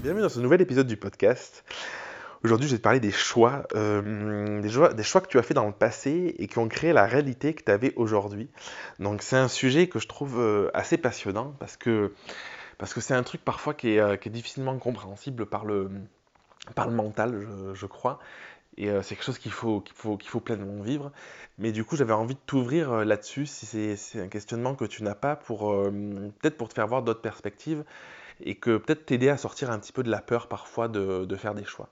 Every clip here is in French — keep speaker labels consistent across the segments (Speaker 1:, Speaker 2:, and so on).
Speaker 1: Bienvenue dans ce nouvel épisode du podcast. Aujourd'hui, je vais te parler des choix, euh, des choix, des choix que tu as fait dans le passé et qui ont créé la réalité que tu avais aujourd'hui. Donc, c'est un sujet que je trouve euh, assez passionnant parce que parce que c'est un truc parfois qui est, euh, difficilement compréhensible par le, par le mental, je, je crois. Et c'est quelque chose qu'il faut, qu'il faut, qu'il faut pleinement vivre. Mais du coup, j'avais envie de t'ouvrir là-dessus si c'est un questionnement que tu n'as pas, pour peut-être pour te faire voir d'autres perspectives et que peut-être t'aider à sortir un petit peu de la peur parfois de, faire des choix.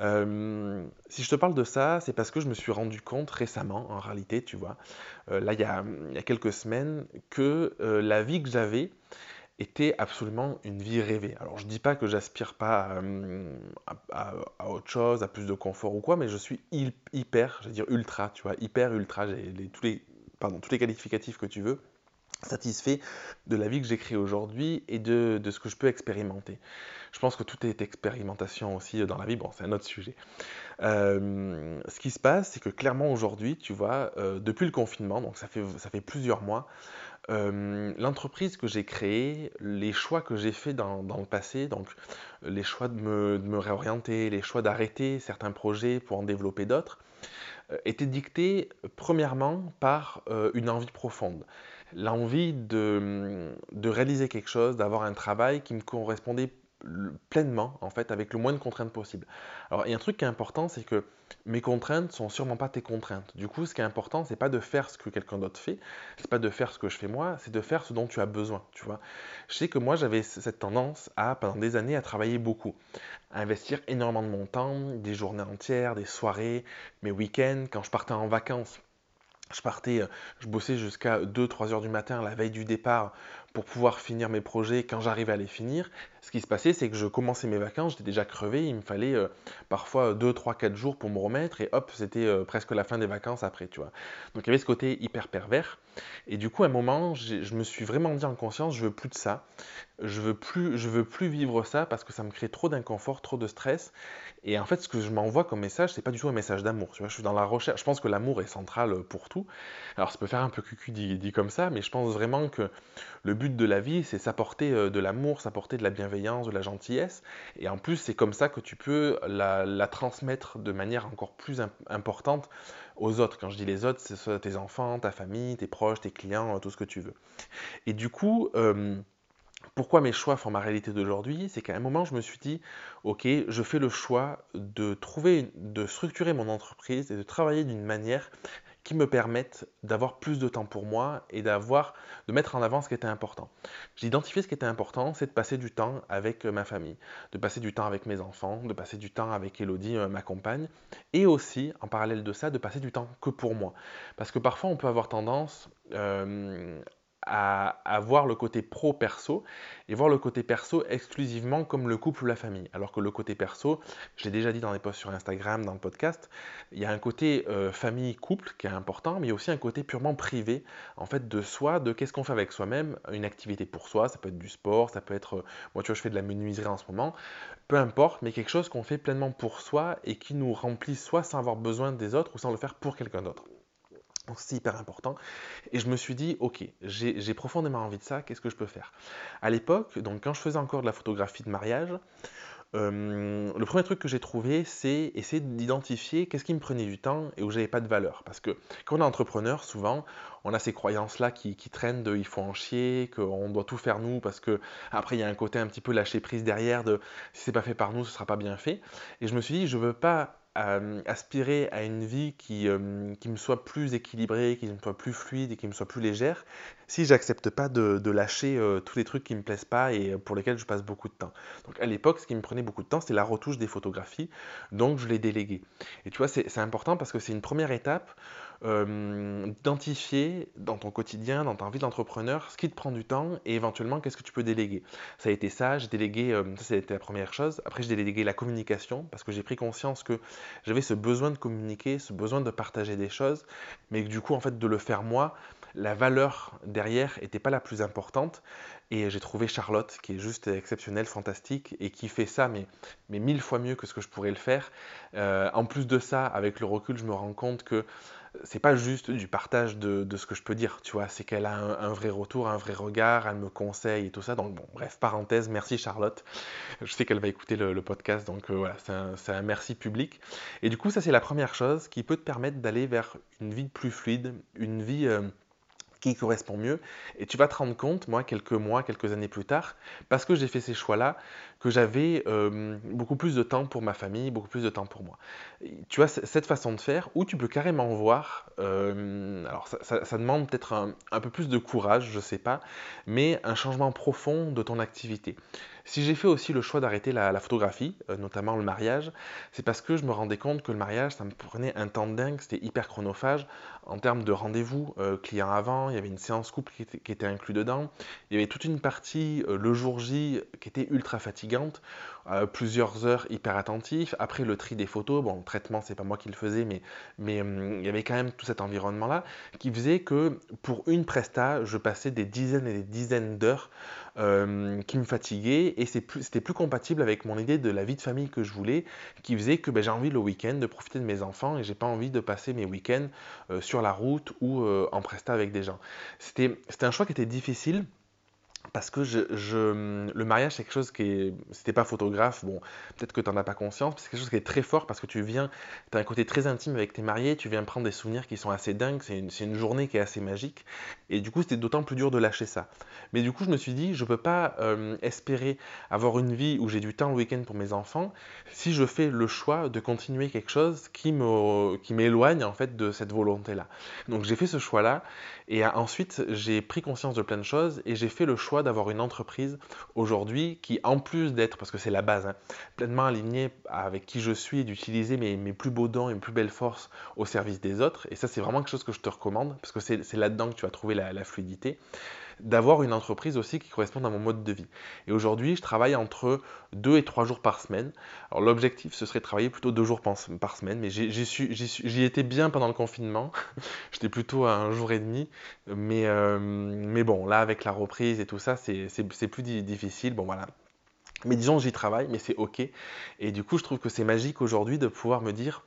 Speaker 1: Euh, si je te parle de ça, c'est parce que je me suis rendu compte récemment, en réalité, tu vois, euh, là il y, a, quelques semaines, que euh, la vie que j'avais était absolument une vie rêvée. Alors je dis pas que j'aspire pas à, autre chose, à plus de confort ou quoi, mais je suis hyper, je veux dire ultra, tu vois, hyper ultra, j'ai pardon, tous les qualificatifs que tu veux satisfait de la vie que j'ai créée aujourd'hui et de, ce que je peux expérimenter. Je pense que tout est expérimentation aussi dans la vie, bon c'est un autre sujet. Euh, ce qui se passe, c'est que clairement aujourd'hui, tu vois, euh, depuis le confinement, donc ça fait, ça fait plusieurs mois, euh, l'entreprise que j'ai créée, les choix que j'ai faits dans, le passé, donc les choix de me, de me réorienter, les choix d'arrêter certains projets pour en développer d'autres, euh, étaient dictés premièrement par euh, une envie profonde l'envie de, de, réaliser quelque chose, d'avoir un travail qui me correspondait pleinement, en fait, avec le moins de contraintes possible. Alors, il y a un truc qui est important, c'est que mes contraintes sont sûrement pas tes contraintes. Du coup, ce qui est important, c'est pas de faire ce que quelqu'un d'autre fait, c'est pas de faire ce que je fais moi, c'est de faire ce dont tu as besoin, tu vois. Je sais que moi, j'avais cette tendance à, pendant des années, à travailler beaucoup, à investir énormément de mon temps, des journées entières, des soirées, mes week-ends, quand je partais en vacances je partais, euh, je bossais jusqu'à 2-3 heures du matin la veille du départ pour pouvoir finir mes projets quand j'arrivais à les finir. Ce qui se passait, c'est que je commençais mes vacances, j'étais déjà crevé, il me fallait euh, parfois 2, 3, 4 jours pour me remettre et hop, c'était euh, presque la fin des vacances après, tu vois. Donc il y avait ce côté hyper pervers. Et du coup, à un moment, je me suis vraiment dit en conscience, je veux plus de ça. Je veux plus, je veux plus vivre ça parce que ça me crée trop d'inconfort, trop de stress. Et en fait, ce que je m'envoie comme message, c'est pas du tout un message d'amour. Tu vois, je suis dans la recherche. Je pense que l'amour est central pour tout. Alors, ça peut faire un peu cucu dit, dit comme ça, mais je pense vraiment que le but de la vie, c'est s'apporter euh, de l'amour, s'apporter de la bienveillance, de la gentillesse. Et en plus, c'est comme ça que tu peux la, transmettre de manière encore plus importante aux autres. Quand je dis les autres, c'est tes enfants, ta famille, tes proches, tes clients, tout ce que tu veux. Et du coup, euh, pourquoi mes choix font ma réalité d'aujourd'hui? C'est qu'à un moment, je me suis dit, ok, je fais le choix de trouver, de structurer mon entreprise et de travailler d'une manière me permettent d'avoir plus de temps pour moi et d'avoir, de mettre en avant ce qui était important. J'ai identifié ce qui était important, c'est de passer du temps avec euh, ma famille, de passer du temps avec mes enfants, de passer du temps avec Elodie, euh, ma compagne, et aussi, en parallèle de ça, de passer du temps que pour moi. Parce que parfois, on peut avoir tendance euh, à, voir le côté pro-perso et voir le côté perso exclusivement comme le couple ou la famille. Alors que le côté perso, je l'ai déjà dit dans les posts sur Instagram, dans le podcast, il y a un côté euh, famille-couple qui est important, mais il y a aussi un côté purement privé, en fait, de soi, de qu'est-ce qu'on fait avec soi-même, une activité pour soi, ça peut être du sport, ça peut être, euh, moi tu vois, je fais de la menuiserie en ce moment, peu importe, mais quelque chose qu'on fait pleinement pour soi et qui nous remplit soit sans avoir besoin des autres ou sans le faire pour quelqu'un d'autre. C'est hyper important. Et je me suis dit, ok, j'ai profondément envie de ça, qu'est-ce que je peux faire? À l'époque, donc quand je faisais encore de la photographie de mariage, euh, le premier truc que j'ai trouvé, c'est essayer d'identifier qu'est-ce qui me prenait du temps et où j'avais pas de valeur. Parce que quand on est entrepreneur, souvent, on a ces croyances-là qui, qui, traînent de il faut en chier, qu'on doit tout faire nous, parce que après il y a un côté un petit peu lâcher prise derrière de si c'est pas fait par nous, ce sera pas bien fait. Et je me suis dit, je veux pas aspirer à une vie qui, euh, qui, me soit plus équilibrée, qui me soit plus fluide et qui me soit plus légère, si j'accepte pas de, lâcher euh, tous les trucs qui me plaisent pas et pour lesquels je passe beaucoup de temps. Donc à l'époque, ce qui me prenait beaucoup de temps, c'était la retouche des photographies, donc je l'ai délégué. Et tu vois, c'est important parce que c'est une première étape euh, d'identifier dans ton quotidien, dans ta vie d'entrepreneur, ce qui te prend du temps et éventuellement qu'est-ce que tu peux déléguer. Ça a été ça, j'ai délégué, euh, ça c'était la première chose. Après j'ai délégué la communication parce que j'ai pris conscience que j'avais ce besoin de communiquer, ce besoin de partager des choses, mais que du coup en fait de le faire moi, la valeur derrière n'était pas la plus importante. Et j'ai trouvé Charlotte, qui est juste exceptionnelle, fantastique, et qui fait ça, mais, mais mille fois mieux que ce que je pourrais le faire. Euh, en plus de ça, avec le recul, je me rends compte que c'est pas juste du partage de, ce que je peux dire, tu vois, c'est qu'elle a un, vrai retour, un vrai regard, elle me conseille et tout ça. Donc bon, bref, parenthèse, merci Charlotte. Je sais qu'elle va écouter le, podcast, donc euh, voilà, c'est un, merci public. Et du coup, ça c'est la première chose qui peut te permettre d'aller vers une vie plus fluide, une vie... Euh, qui correspond mieux. Et tu vas te rendre compte, moi, quelques mois, quelques années plus tard, parce que j'ai fait ces choix-là, que j'avais euh, beaucoup plus de temps pour ma famille, beaucoup plus de temps pour moi. tu as cette façon de faire où tu peux carrément voir, euh, alors ça, demande peut-être un, peu plus de courage, je sais pas, mais un changement profond de ton activité. Si j'ai fait aussi le choix d'arrêter la, photographie, euh, notamment le mariage, c'est parce que je me rendais compte que le mariage, ça me prenait un temps dingue, c'était hyper chronophage. En termes de rendez-vous euh, clients avant, il y avait une séance couple qui était, qui dedans, il y avait toute une partie euh, le jour J qui était ultra fatigante, plusieurs heures hyper attentifs, après le tri des photos, bon le traitement c'est pas moi qui le faisais, mais, mais hum, il y avait quand même tout cet environnement-là qui faisait que pour une presta, je passais des dizaines et des dizaines d'heures euh, qui me fatiguait et c'était plus, compatible avec mon idée de la vie de famille que je voulais, qui faisait que ben, j'ai envie le week-end de profiter de mes enfants et j'ai pas envie de passer mes week-ends euh, sur la route ou euh, en presta avec des gens. C'était un choix qui était difficile parce que je, le mariage, c'est quelque chose qui est. Si t'es pas photographe, bon, peut-être que tu n'en as pas conscience, mais c'est quelque chose qui est très fort parce que tu viens. Tu as un côté très intime avec tes mariés, tu viens prendre des souvenirs qui sont assez dingues, c'est une, une, journée qui est assez magique. Et du coup, c'était d'autant plus dur de lâcher ça. Mais du coup, je me suis dit, je peux pas euh, espérer avoir une vie où j'ai du temps le week-end pour mes enfants si je fais le choix de continuer quelque chose qui m'éloigne en fait de cette volonté-là. Donc j'ai fait ce choix-là et ensuite j'ai pris conscience de plein de choses et j'ai fait le choix d'avoir une entreprise aujourd'hui qui, en plus d'être, parce que c'est la base, hein, pleinement alignée avec qui je suis, d'utiliser mes, plus beaux dons et mes plus belles forces au service des autres. Et ça, c'est vraiment quelque chose que je te recommande, parce que c'est là-dedans que tu vas trouver la fluidité d'avoir une entreprise aussi qui corresponde à mon mode de vie. Et aujourd'hui, je travaille entre 2 et 3 jours par semaine. Alors l'objectif, ce serait de travailler plutôt 2 jours par, semaine, mais j'y étais bien pendant le confinement. J'étais plutôt à un jour et demi. Mais, euh, mais bon, là, avec la reprise et tout ça, c'est plus difficile. Bon, voilà. Mais disons, j'y travaille, mais c'est OK. Et du coup, je trouve que c'est magique aujourd'hui de pouvoir me dire,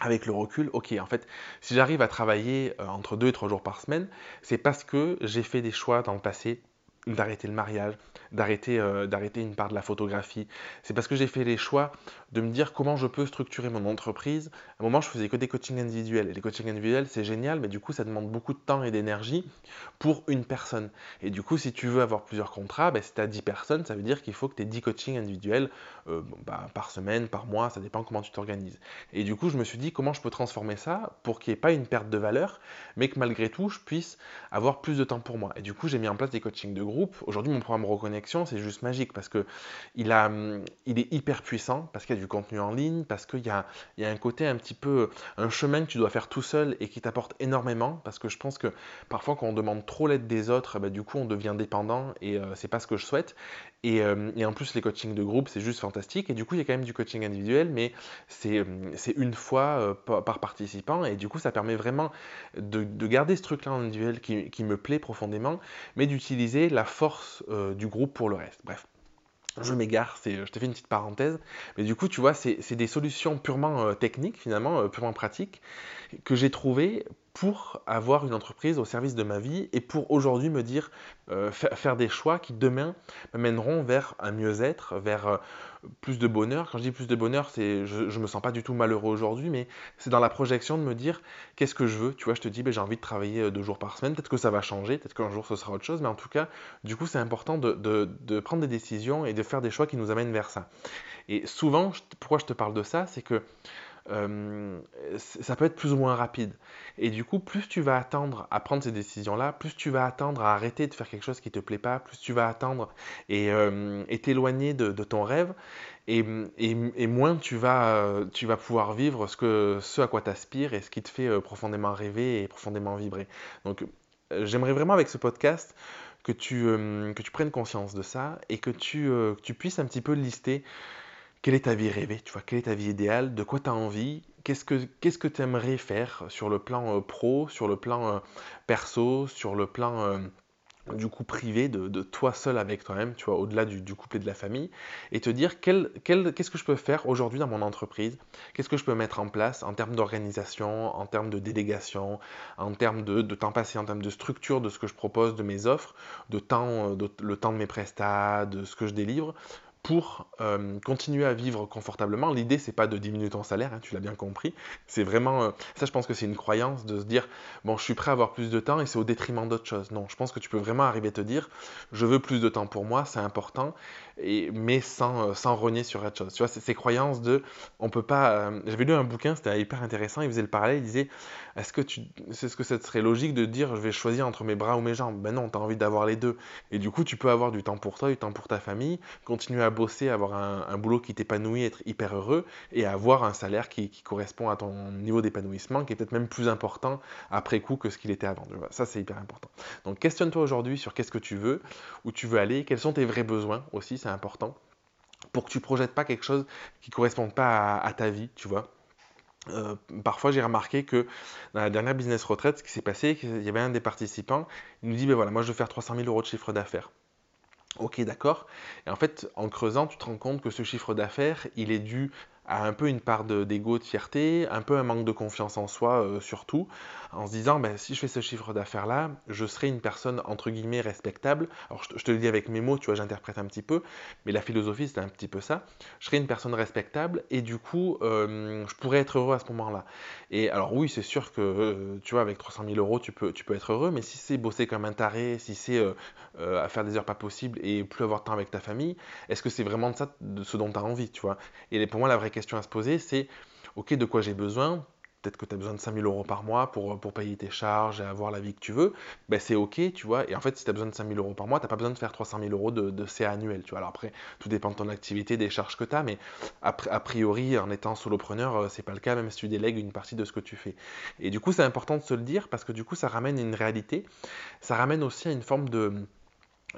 Speaker 1: avec le recul, ok, en fait, si j'arrive à travailler euh, entre deux et trois jours par semaine, c'est parce que j'ai fait des choix dans le passé d'arrêter le mariage, d'arrêter euh, une part de la photographie. C'est parce que j'ai fait les choix de me dire comment je peux structurer mon entreprise. À un moment, je faisais que des coachings individuels. Et les coachings individuels, c'est génial, mais du coup, ça demande beaucoup de temps et d'énergie pour une personne. Et du coup, si tu veux avoir plusieurs contrats, ben, si tu as 10 personnes, ça veut dire qu'il faut que tu aies 10 coachings individuels bah, par semaine, par mois, ça dépend comment tu t'organises. Et du coup, je me suis dit comment je peux transformer ça pour qu'il n'y ait pas une perte de valeur, mais que malgré tout, je puisse avoir plus de temps pour moi. Et du coup, j'ai mis en place des coachings de groupe. Aujourd'hui, mon programme C'est juste magique parce que il, a, il est hyper puissant, parce qu'il y a du contenu en ligne, parce qu'il y a, y un côté un petit peu, un chemin que tu dois faire tout seul et qui t'apporte énormément, parce que je pense que parfois quand on demande trop l'aide des autres, bah, du coup on devient dépendant et euh, c'est pas ce que je souhaite. Et, euh, et, en plus les coachings de groupe, c'est juste fantastique. Et du coup, il y a quand même du coaching individuel, mais c'est une fois euh, par participant. Et du coup, ça permet vraiment de, de garder ce truc-là individuel qui, qui, me plaît profondément, mais d'utiliser la force du groupe pour le reste. Bref. Je m'égare, je te fais une petite parenthèse, mais du coup, tu vois, c'est des solutions purement euh, techniques, finalement, euh, purement pratiques, que j'ai trouvées pour avoir une entreprise au service de ma vie et pour aujourd'hui me dire, euh, faire des choix qui demain me mèneront vers un mieux-être, vers euh, plus de bonheur. Quand je dis plus de bonheur, c'est je, ne me sens pas du tout malheureux aujourd'hui, mais c'est dans la projection de me dire qu'est-ce que je veux? Tu vois, je te dis, ben, j'ai envie de travailler euh, deux jours par semaine. Peut-être que ça va changer, peut-être qu'un jour ce sera autre chose, mais en tout cas, du coup, c'est important de, de, prendre des décisions et de faire des choix qui nous amènent vers ça. Et souvent, pourquoi je te parle de ça, c'est que euh, ça peut être plus ou moins rapide. Et du coup, plus tu vas attendre à prendre ces décisions-là, plus tu vas attendre à arrêter de faire quelque chose qui ne te plaît pas, plus tu vas attendre et euh, t'éloigner de, ton rêve, et, moins tu vas, tu vas pouvoir vivre ce, que, ce à quoi tu aspires et ce qui te fait euh, profondément rêver et profondément vibrer. Donc, j'aimerais vraiment avec ce podcast que tu, que tu prennes conscience de ça et que tu, que tu puisses un petit peu lister quelle est ta vie rêvée, tu vois, quelle est ta vie idéale, de quoi tu as envie, qu'est-ce que tu aimerais faire sur le plan euh, pro, sur le plan euh, perso, sur le plan euh, du coup privé de, toi seul avec toi-même, tu vois, au-delà du, du, couple et de la famille, et te dire qu'est-ce que je peux faire aujourd'hui dans mon entreprise, qu'est-ce que je peux mettre en place en termes d'organisation, en termes de délégation, en termes de, temps passé, en termes de structure de ce que je propose, de mes offres, de temps, de, le temps de mes prestats, de ce que je délivre, pour euh, continuer à vivre confortablement. L'idée, c'est pas de diminuer ton salaire, hein, tu l'as bien compris. C'est vraiment, euh, ça, je pense que c'est une croyance de se dire, bon, je suis prêt à avoir plus de temps et c'est au détriment d'autres choses. Non, je pense que tu peux vraiment arriver à te dire, je veux plus de temps pour moi, c'est important, mais sans, euh, sans renier sur autre chose. Tu vois, ces croyances de, on peut pas. J'avais lu un bouquin, c'était hyper intéressant. Il faisait le parallèle, il disait, est-ce que tu, c'est ce que ça serait logique de dire, je vais choisir entre mes bras ou mes jambes? Ben non, tu as envie d'avoir les deux. Et du coup, tu peux avoir du temps pour toi, du temps pour ta famille, continuer à bosser, avoir un, boulot qui t'épanouit, être hyper heureux et avoir un salaire qui, correspond à ton niveau d'épanouissement, qui est peut-être même plus important après coup que ce qu'il était avant. Ça, c'est hyper important. Donc, questionne-toi aujourd'hui sur qu'est-ce que tu veux, où tu veux aller, quels sont tes vrais besoins aussi, c'est important, pour que tu projettes pas quelque chose qui ne corresponde pas à, ta vie, tu vois. Euh, parfois, j'ai remarqué que dans la dernière business retraite, ce qui s'est passé, il y avait un des participants, il nous dit, ben voilà, moi je veux faire 300 000 euros de chiffre d'affaires. Ok, d'accord. Et en fait, en creusant, tu te rends compte que ce chiffre d'affaires, il est dû un peu une part d'ego, de, fierté, un peu un manque de confiance en soi euh, surtout, en se disant ben, si je fais ce chiffre d'affaires-là, je serai une personne entre guillemets respectable. Alors je, te le dis avec mes mots, tu vois, j'interprète un petit peu, mais la philosophie c'est un petit peu ça. Je serai une personne respectable et du coup, euh, je pourrais être heureux à ce moment-là. Et alors oui, c'est sûr que, euh, tu vois, avec 300 000 euros, tu peux, tu peux être heureux, mais si c'est bosser comme un taré, si c'est à faire des heures pas possibles et plus avoir de temps avec ta famille, est-ce que c'est vraiment de ça de ce dont tu as envie, tu vois? Et pour moi, la vraie question à se poser, c'est ok, de quoi j'ai besoin? Peut-être que tu as besoin de 5000 euros par mois pour, pour payer tes charges et avoir la vie que tu veux. Ben c'est ok, tu vois. Et en fait, si tu as besoin de 5000 euros par mois, tu n'as pas besoin de faire 300 000 euros de, de CA annuel, tu vois. Alors après, tout dépend de ton activité, des charges que tu as, mais a, a, priori, en étant solopreneur, euh, c'est pas le cas, même si tu délègues une partie de ce que tu fais. Et du coup, c'est important de se le dire parce que du coup, ça ramène une réalité. Ça ramène aussi à une forme de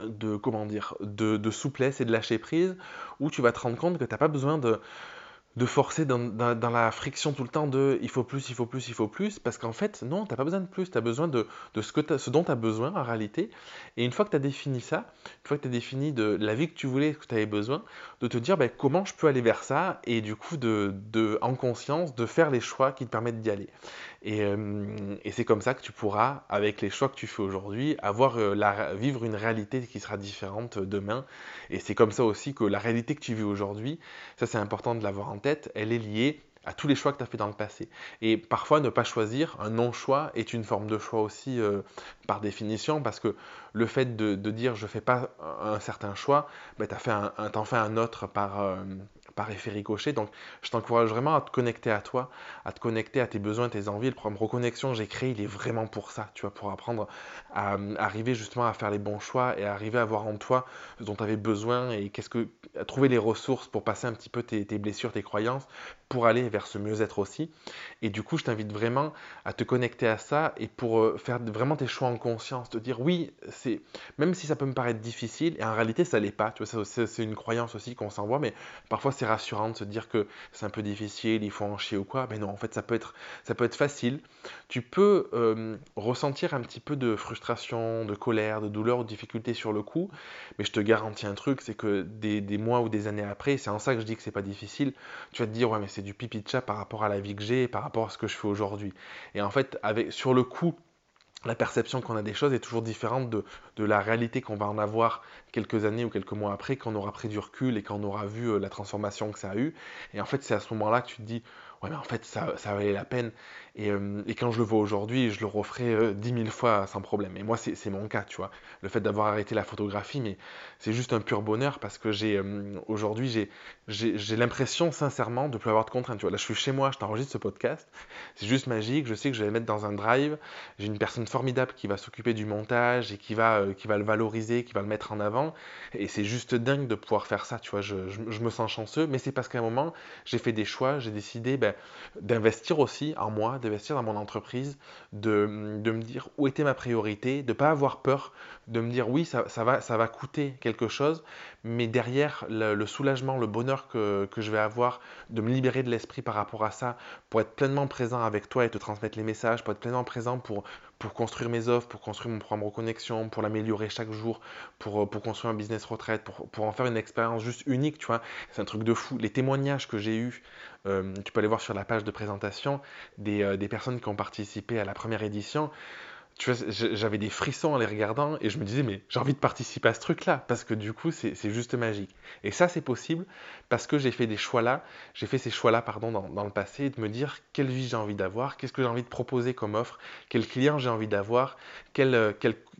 Speaker 1: de comment dire de, de souplesse et de lâcher prise où tu vas te rendre compte que tu n'as pas besoin de de forcer dans, la friction tout le temps de il faut plus, il faut plus, il faut plus, parce qu'en fait, non, tu n'as pas besoin de plus, tu as besoin de, ce, que ce dont tu as besoin en réalité. Et une fois que tu as défini ça, une fois que tu as défini de la vie que tu voulais, que tu avais besoin, de te dire ben, comment je peux aller vers ça, et du coup, de, de, en conscience, de faire les choix qui te permettent d'y aller. Euh, et, c'est comme ça que tu pourras, avec les choix que tu fais aujourd'hui, avoir euh, vivre une réalité qui sera différente demain. Et c'est comme ça aussi que la réalité que tu vis aujourd'hui, ça c'est important de l'avoir en tête, elle est liée à tous les choix que tu as fait dans le passé. Et parfois, ne pas choisir, un non-choix est une forme de choix aussi euh, par définition, parce que le fait de, dire je fais pas un, certain choix, ben, tu en fais un autre par, par effet ricochet. Donc, je t'encourage vraiment à te connecter à toi, à te connecter à tes besoins, tes envies. Le programme Reconnexion, j'ai créé, il est vraiment pour ça, tu vois, pour apprendre à, arriver justement à faire les bons choix et arriver à voir en toi ce dont tu avais besoin et qu'est-ce que, à trouver les ressources pour passer un petit peu tes, tes blessures, tes croyances, pour aller vers ce mieux-être aussi. Et du coup, je t'invite vraiment à te connecter à ça et pour euh, faire vraiment tes choix en conscience, te dire oui, même si ça peut me paraître difficile, et en réalité ça l'est pas, tu vois, c'est une croyance aussi qu'on s'envoie, mais parfois c'est rassurant de se dire que c'est un peu difficile, il faut en chier ou quoi. Mais non, en fait ça peut être, ça peut être facile. Tu peux euh, ressentir un petit peu de frustration, de colère, de douleur ou de difficulté sur le coup, mais je te garantis un truc, c'est que des, des mois ou des années après, c'est en ça que je dis que c'est pas difficile, tu vas te dire ouais mais c'est du pipi de chat par rapport à la vie que j'ai, par rapport à ce que je fais aujourd'hui. Et en fait, avec, sur le coup, la perception qu'on a des choses est toujours différente de, la réalité qu'on va en avoir quelques années ou quelques mois après, quand on aura pris du recul et quand on aura vu euh, la transformation que ça a eu. Et en fait, c'est à ce moment-là que tu te dis, ouais, mais en fait, ça, valait la peine. Et, euh, et, quand je le vois aujourd'hui, je le referai euh, dix mille fois sans problème. Et moi, c'est mon cas, tu vois. Le fait d'avoir arrêté la photographie, mais c'est juste un pur bonheur parce que j'ai euh, aujourd'hui, j'ai l'impression sincèrement de plus avoir de contraintes. Tu vois, là, je suis chez moi, je t'enregistre ce podcast. C'est juste magique. Je sais que je vais le mettre dans un drive. J'ai une personne formidable qui va s'occuper du montage et qui va, qui va le valoriser, qui va le mettre en avant. Et c'est juste dingue de pouvoir faire ça, tu vois. Je, je, me sens chanceux, mais c'est parce qu'à un moment, j'ai fait des choix, j'ai décidé ben, d'investir aussi en moi d'investir dans mon entreprise, de, me dire où était ma priorité, de ne pas avoir peur, de me dire oui, ça, va, ça va coûter quelque chose, mais derrière le, soulagement, le bonheur que, je vais avoir, de me libérer de l'esprit par rapport à ça, pour être pleinement présent avec toi et te transmettre les messages, pour être pleinement présent pour, pour construire mes offres, pour construire mon programme reconnexion, pour l'améliorer chaque jour, pour, pour construire un business retraite, pour, pour en faire une expérience juste unique, tu vois. C'est un truc de fou. Les témoignages que j'ai eus, tu peux aller voir sur la page de présentation, des, des personnes qui ont participé à la première édition j'avais des frissons en les regardant et je me disais, mais j'ai envie de participer à ce truc-là parce que du coup, c'est juste magique. Et ça, c'est possible parce que j'ai fait des choix-là, j'ai fait ces choix-là, dans, le passé, de me dire quelle vie j'ai envie d'avoir, qu'est-ce que j'ai envie de proposer comme offre, quel client j'ai envie d'avoir, quel, euh,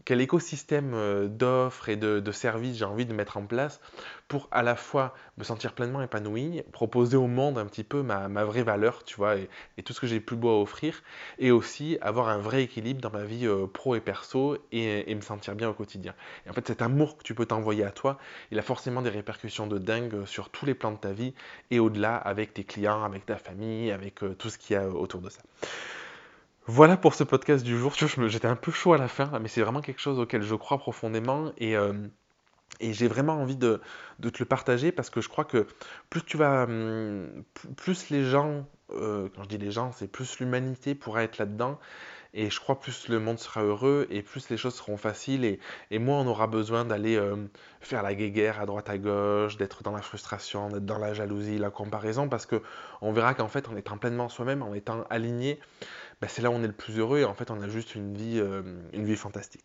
Speaker 1: écosystème euh, d'offres et de services j'ai envie de mettre en place pour à la fois me sentir pleinement épanoui, proposer au monde un petit peu ma, vraie valeur, tu vois, et, tout ce que j'ai plus beau à offrir, et aussi avoir un vrai équilibre dans ma vie euh, pro et perso et, me sentir bien au quotidien. Et en fait, cet amour que tu peux t'envoyer à toi, il a forcément des répercussions de dingue sur tous les plans de ta vie et au-delà avec tes clients, avec ta famille, avec euh, tout ce qu'il y a autour de ça. Voilà pour ce podcast du jour. J'étais un peu chaud à la fin, mais c'est vraiment quelque chose auquel je crois profondément et, euh, et j'ai vraiment envie de, te le partager parce que je crois que plus tu vas, hum, plus les gens, quand je dis les gens, c'est plus l'humanité pourra être là-dedans et je crois plus le monde sera heureux et plus les choses seront faciles et, et moins on aura besoin d'aller euh, faire la guéguerre à droite à gauche, d'être dans la frustration, d'être dans la jalousie, la comparaison, parce que on verra qu'en fait en étant pleinement soi-même, en étant aligné, bah, c'est là où on est le plus heureux et en fait on a juste une vie, euh, une vie fantastique.